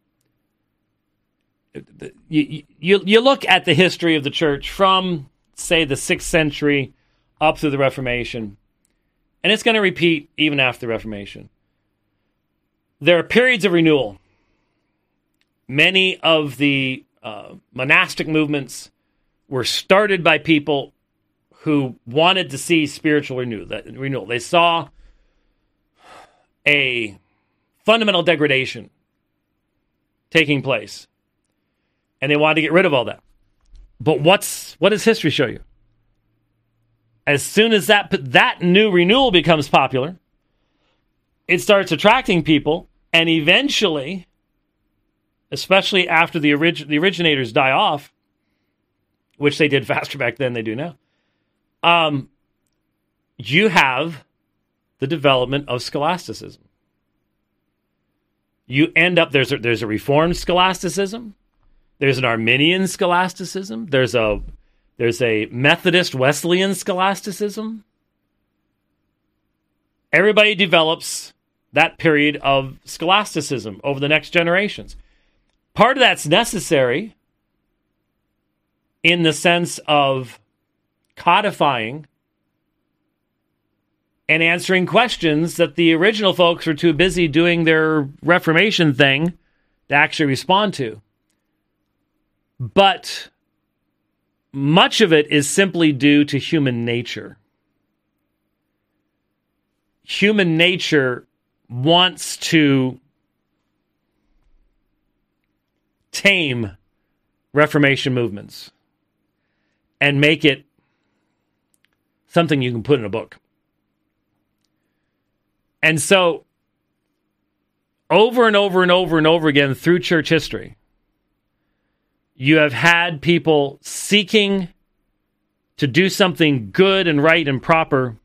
you, you, you look at the history of the church from say the 6th century up through the Reformation and it's going to repeat even after the Reformation. There are periods of renewal. Many of the uh, monastic movements were started by people who wanted to see spiritual renew, renewal. They saw a fundamental degradation taking place, and they wanted to get rid of all that. But what's what does history show you? as soon as that that new renewal becomes popular, it starts attracting people, and eventually, especially after the the originators die off, which they did [laughs] faster back then than they do now, um, you have the development of scholasticism. You end up there's a, there's a reformed scholasticism, there's an Arminian scholasticism, there's a there's a Methodist Wesleyan scholasticism. Everybody develops that period of scholasticism over the next generations. Part of that's necessary in the sense of codifying and answering questions that the original folks were too busy doing their Reformation thing to actually respond to. But much of it is simply due to human nature. Human nature wants to tame Reformation movements and make it something you can put in a book. And so, over and over and over and over again through church history, you have had people seeking to do something good and right and proper.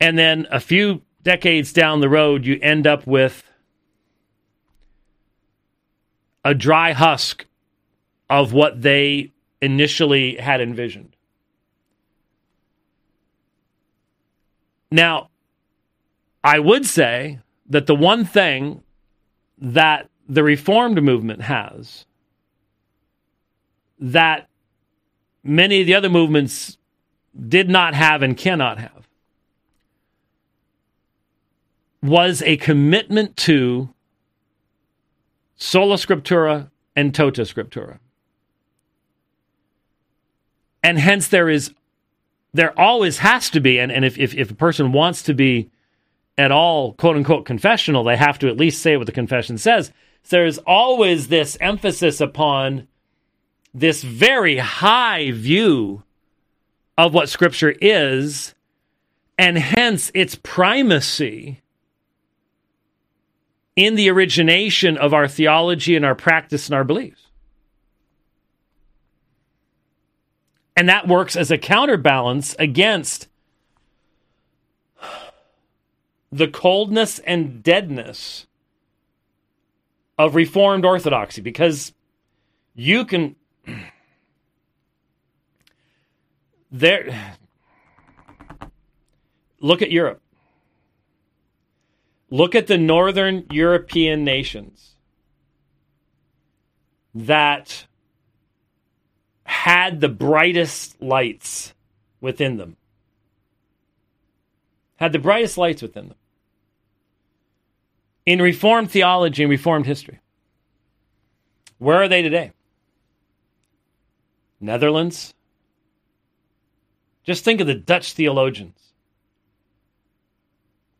And then a few decades down the road, you end up with a dry husk of what they initially had envisioned. Now, I would say that the one thing that the Reformed movement has that many of the other movements did not have and cannot have was a commitment to sola scriptura and tota scriptura. And hence there is there always has to be, and, and if, if, if a person wants to be at all quote unquote confessional, they have to at least say what the confession says. So there's always this emphasis upon this very high view of what Scripture is, and hence its primacy in the origination of our theology and our practice and our beliefs. And that works as a counterbalance against the coldness and deadness of Reformed Orthodoxy because you can. [clears throat] There. Look at Europe. Look at the northern European nations that had the brightest lights within them. Had the brightest lights within them. In Reformed theology and Reformed history. Where are they today? Netherlands. Just think of the Dutch theologians.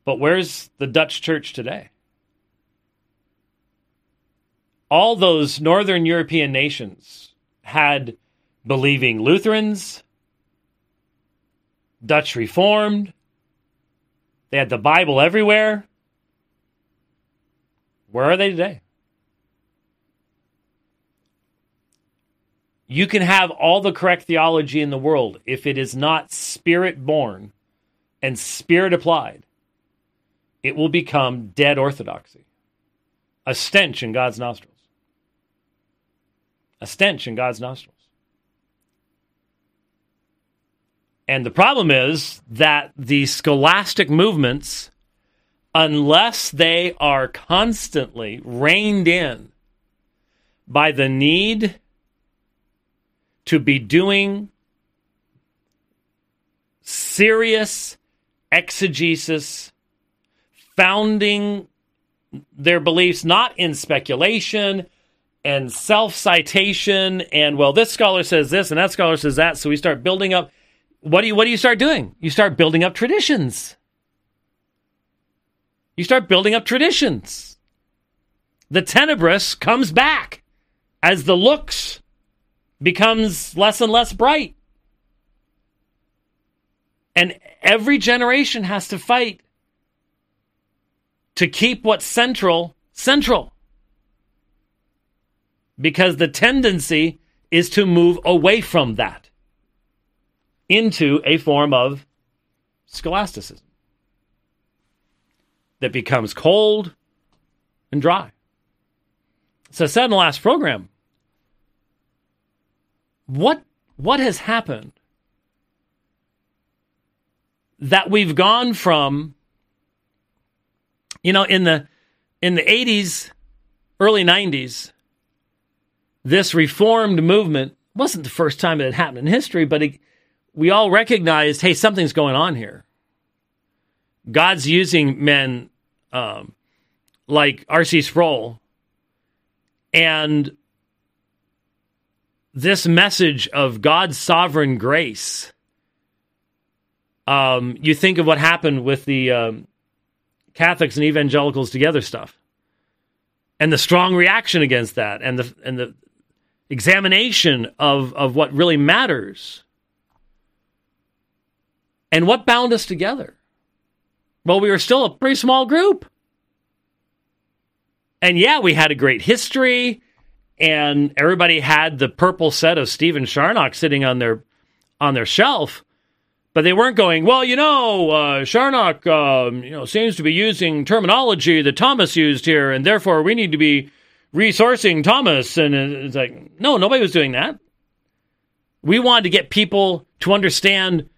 But where's the Dutch church today? All those Northern European nations had believing Lutherans, Dutch Reformed. They had the Bible everywhere. Where are they today? You can have all the correct theology in the world if it is not spirit born and spirit applied. It will become dead orthodoxy, a stench in God's nostrils. A stench in God's nostrils. And the problem is that the scholastic movements, unless they are constantly reined in by the need to be doing serious exegesis, founding their beliefs not in speculation and self citation and, well, this scholar says this and that scholar says that. So we start building up what do you what do you start doing? You start building up traditions. You start building up traditions. The tenebris comes back as the lux becomes less and less bright. And every generation has to fight to keep what's central central. Because the tendency is to move away from that into a form of scholasticism that becomes cold and dry. So I said in the last program, what what has happened that we've gone from you know in the in the 80s early 90s this reformed movement wasn't the first time it had happened in history but it, we all recognized, hey, something's going on here. God's using men um, like R.C. Sproul, and this message of God's sovereign grace. Um, you think of what happened with the um, Catholics and evangelicals together stuff, and the strong reaction against that, and the and the examination of of what really matters. And what bound us together? Well, we were still a pretty small group. And yeah, we had a great history, and everybody had the purple set of Stephen Charnock sitting on their on their shelf. But they weren't going, well, you know, uh, Charnock, um, you know, seems to be using terminology that Thomas used here, and therefore we need to be resourcing Thomas. And it's like, no, nobody was doing that. We wanted to get people to understand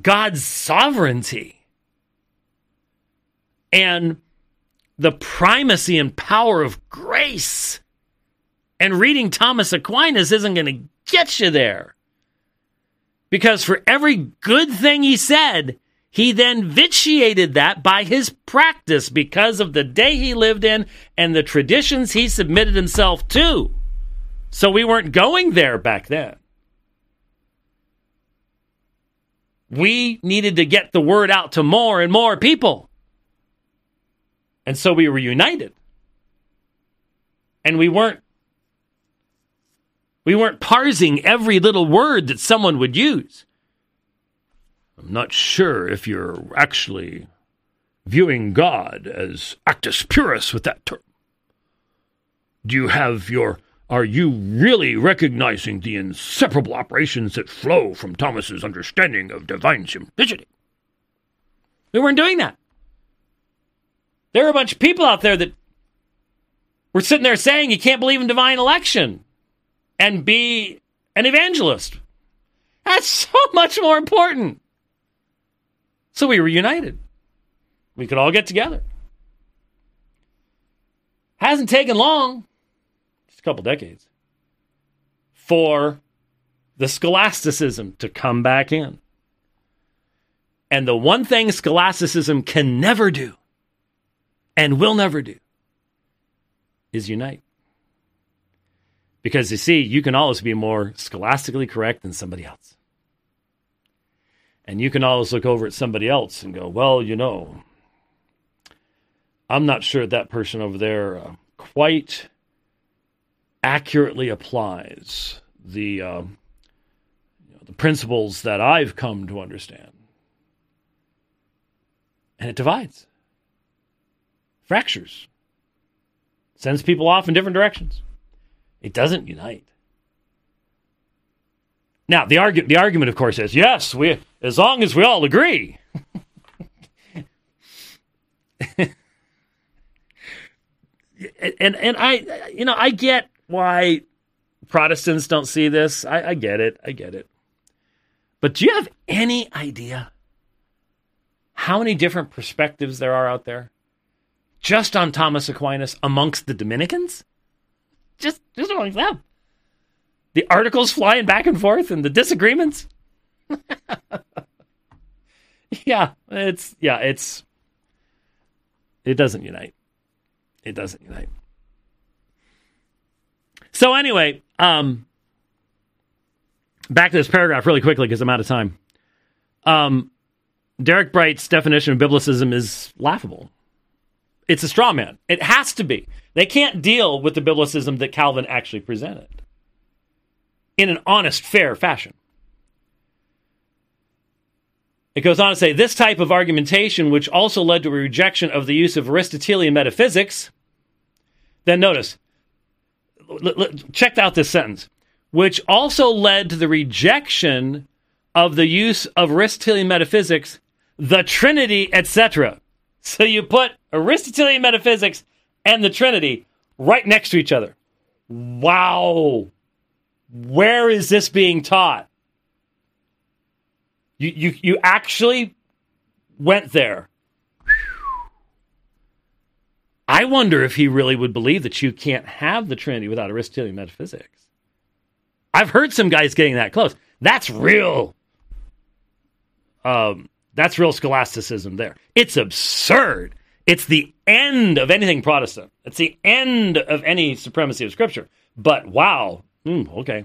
God's sovereignty. And the primacy and power of grace. And reading Thomas Aquinas isn't going to get you there. Because for every good thing he said, he then vitiated that by his practice because of the day he lived in and the traditions he submitted himself to. So we weren't going there back then. We needed to get the word out to more and more people. And so we were united. And we weren't we weren't parsing every little word that someone would use. I'm not sure if you're actually viewing God as actus purus with that term. Do you have your are you really recognizing the inseparable operations that flow from Thomas's understanding of divine simplicity? We weren't doing that. There are a bunch of people out there that were sitting there saying you can't believe in divine election and be an evangelist. That's [laughs] so much more important. So we were united. We could all get together. Hasn't taken long a couple decades, for the scholasticism to come back in. And the one thing scholasticism can never do and will never do is unite. Because you see, you can always be more scholastically correct than somebody else. And you can always look over at somebody else and go, well, you know, I'm not sure that person over there uh, quite accurately applies the uh, you know, the principles that I've come to understand, and it divides, fractures, sends people off in different directions. It doesn't unite. Now, the argument, the argument, of course, is yes, we as long as we all agree. [laughs] and and I, you know, I get why Protestants don't see this. I, I get it. I get it. But do you have any idea how many different perspectives there are out there just on Thomas Aquinas amongst the Dominicans? Just, just amongst them. The articles flying back and forth and the disagreements. [laughs] yeah, it's yeah, it's it doesn't unite. It doesn't unite. So anyway, um, back to this paragraph really quickly because I'm out of time. Um, Derek Bright's definition of biblicism is laughable. It's a straw man. It has to be. They can't deal with the biblicism that Calvin actually presented in an honest, fair fashion. It goes on to say this type of argumentation, which also led to a rejection of the use of Aristotelian metaphysics. Then notice, check out this sentence, which also led to the rejection of the use of Aristotelian metaphysics, the Trinity, etc. So you put Aristotelian metaphysics and the Trinity right next to each other. Wow. Where is this being taught? You you you actually went there. I wonder if he really would believe that you can't have the Trinity without Aristotelian metaphysics. I've heard some guys getting that close. That's real. Um, that's real scholasticism there. It's absurd. It's the end of anything Protestant. It's the end of any supremacy of Scripture. But wow, mm, okay.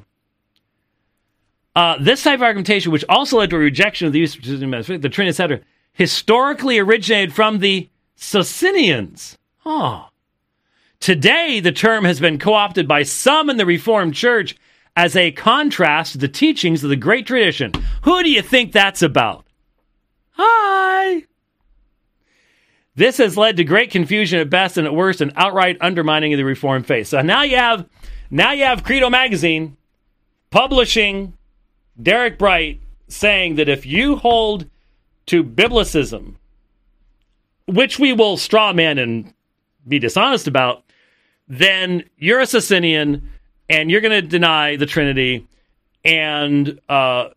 Uh, this type of argumentation, which also led to a rejection of the use of the Trinity, etc., historically originated from the Socinians. Oh. Today, the term has been co opted by some in the Reformed Church as a contrast to the teachings of the great tradition. Who do you think that's about? Hi! This has led to great confusion at best and at worst, and outright undermining of the Reformed faith. So now you have, now you have Credo magazine publishing Derek Bright saying that if you hold to biblicism, which we will straw man and be dishonest about, then you're a Socinian and you're going to deny the Trinity, and uh,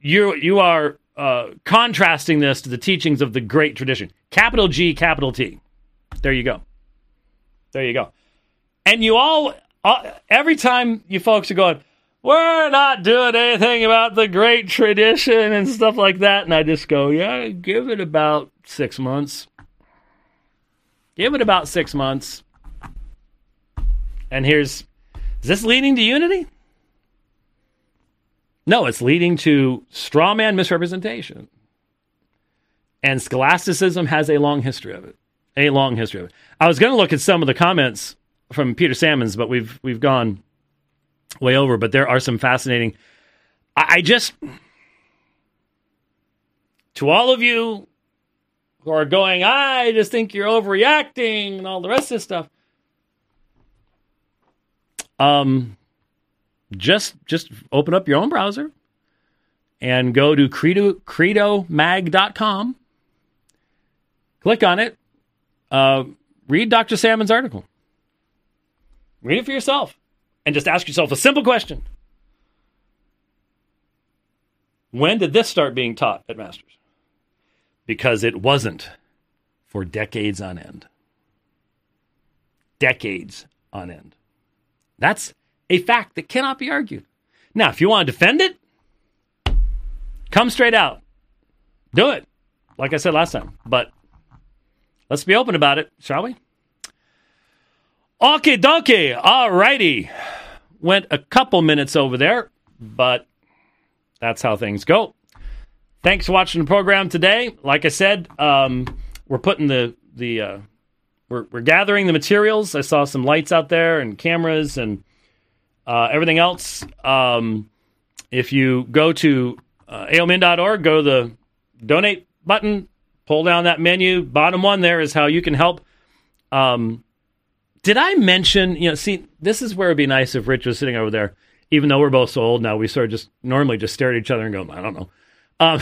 you you are uh, contrasting this to the teachings of the great tradition. Capital G, capital T. There you go. There you go. And you all, uh, every time you folks are going, we're not doing anything about the great tradition and stuff like that. And I just go, yeah, give it about six months. Give it about six months. And here's, is this leading to unity? No, it's leading to straw man misrepresentation. And scholasticism has a long history of it. A long history of it. I was going to look at some of the comments from Peter Sammons, but we've we've gone way over, but there are some fascinating. I, I just, to all of you who are going, I just think you're overreacting and all the rest of this stuff. Um, just just open up your own browser and go to credo credomag.com. Click on it. Uh, read Dr. Sammons' article. Read it for yourself and just ask yourself a simple question When did this start being taught at Masters? Because it wasn't for decades on end. Decades on end. That's a fact that cannot be argued. Now, if you want to defend it, come straight out. Do it. Like I said last time. But let's be open about it, shall we? Okay, dokie. All righty. Went a couple minutes over there, but that's how things go. Thanks for watching the program today. Like I said, um, we're putting the the uh, we're we're gathering the materials. I saw some lights out there and cameras and uh, everything else. Um, if you go to uh, aomin.org, go to the donate button, pull down that menu. Bottom one there is how you can help. Um, did I mention, you know, see, this is where it'd be nice if Rich was sitting over there, even though we're both so old now, we sort of just normally just stare at each other and go, I don't know. Um,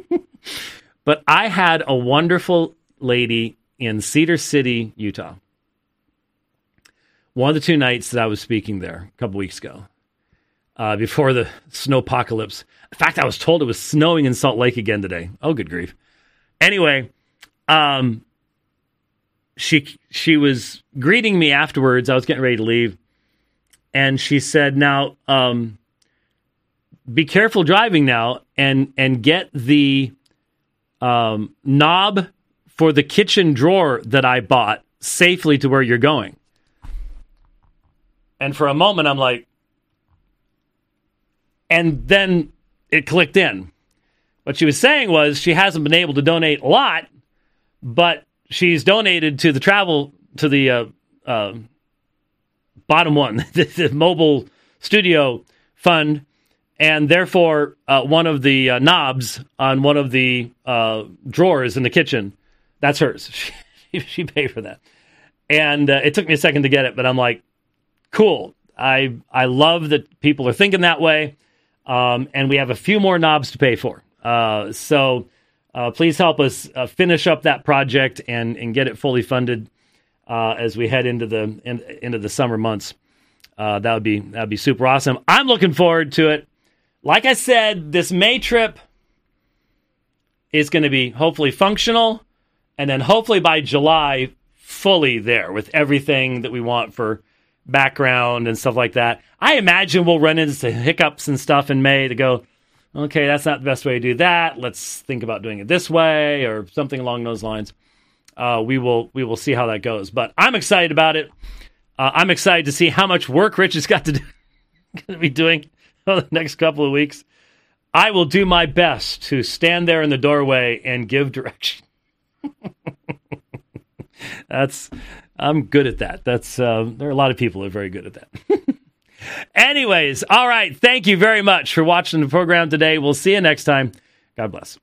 [laughs] but I had a wonderful lady in Cedar City, Utah. One of the two nights that I was speaking there a couple weeks ago, uh, before the snow apocalypse. In fact, I was told it was snowing in Salt Lake again today. Oh, good grief. Anyway, um, she she was greeting me afterwards. I was getting ready to leave, and she said, "Now, um, be careful driving now, and and get the um, knob for the kitchen drawer that I bought safely to where you're going." And for a moment, I'm like, and then it clicked in. What she was saying was she hasn't been able to donate a lot, but she's donated to the travel to the uh, uh, bottom one, [laughs] the, the, mobile studio fund, and therefore uh, one of the uh, knobs on one of the uh, drawers in the kitchen, that's hers. [laughs] She, she paid for that, and uh, it took me a second to get it, but I'm like, cool. I I love that people are thinking that way, um, and we have a few more knobs to pay for. so uh, please help us uh, finish up that project and, and get it fully funded uh, as we head into the in, into the summer months. Uh, that would be that would be super awesome. I'm looking forward to it. Like I said, this May trip is going to be hopefully functional, and then hopefully by July fully there with everything that we want for background and stuff like that. I imagine we'll run into hiccups and stuff in May to go okay, that's not the best way to do that. Let's think about doing it this way or something along those lines. Uh, we will we will see how that goes. But I'm excited about it. Uh, I'm excited to see how much work Rich has got to do, [laughs] be doing [laughs] the next couple of weeks. I will do my best to stand there in the doorway and give direction. [laughs] That's I'm good at that. That's uh, there are a lot of people who are very good at that. [laughs] Anyways, all right. Thank you very much for watching the program today. We'll see you next time. God bless.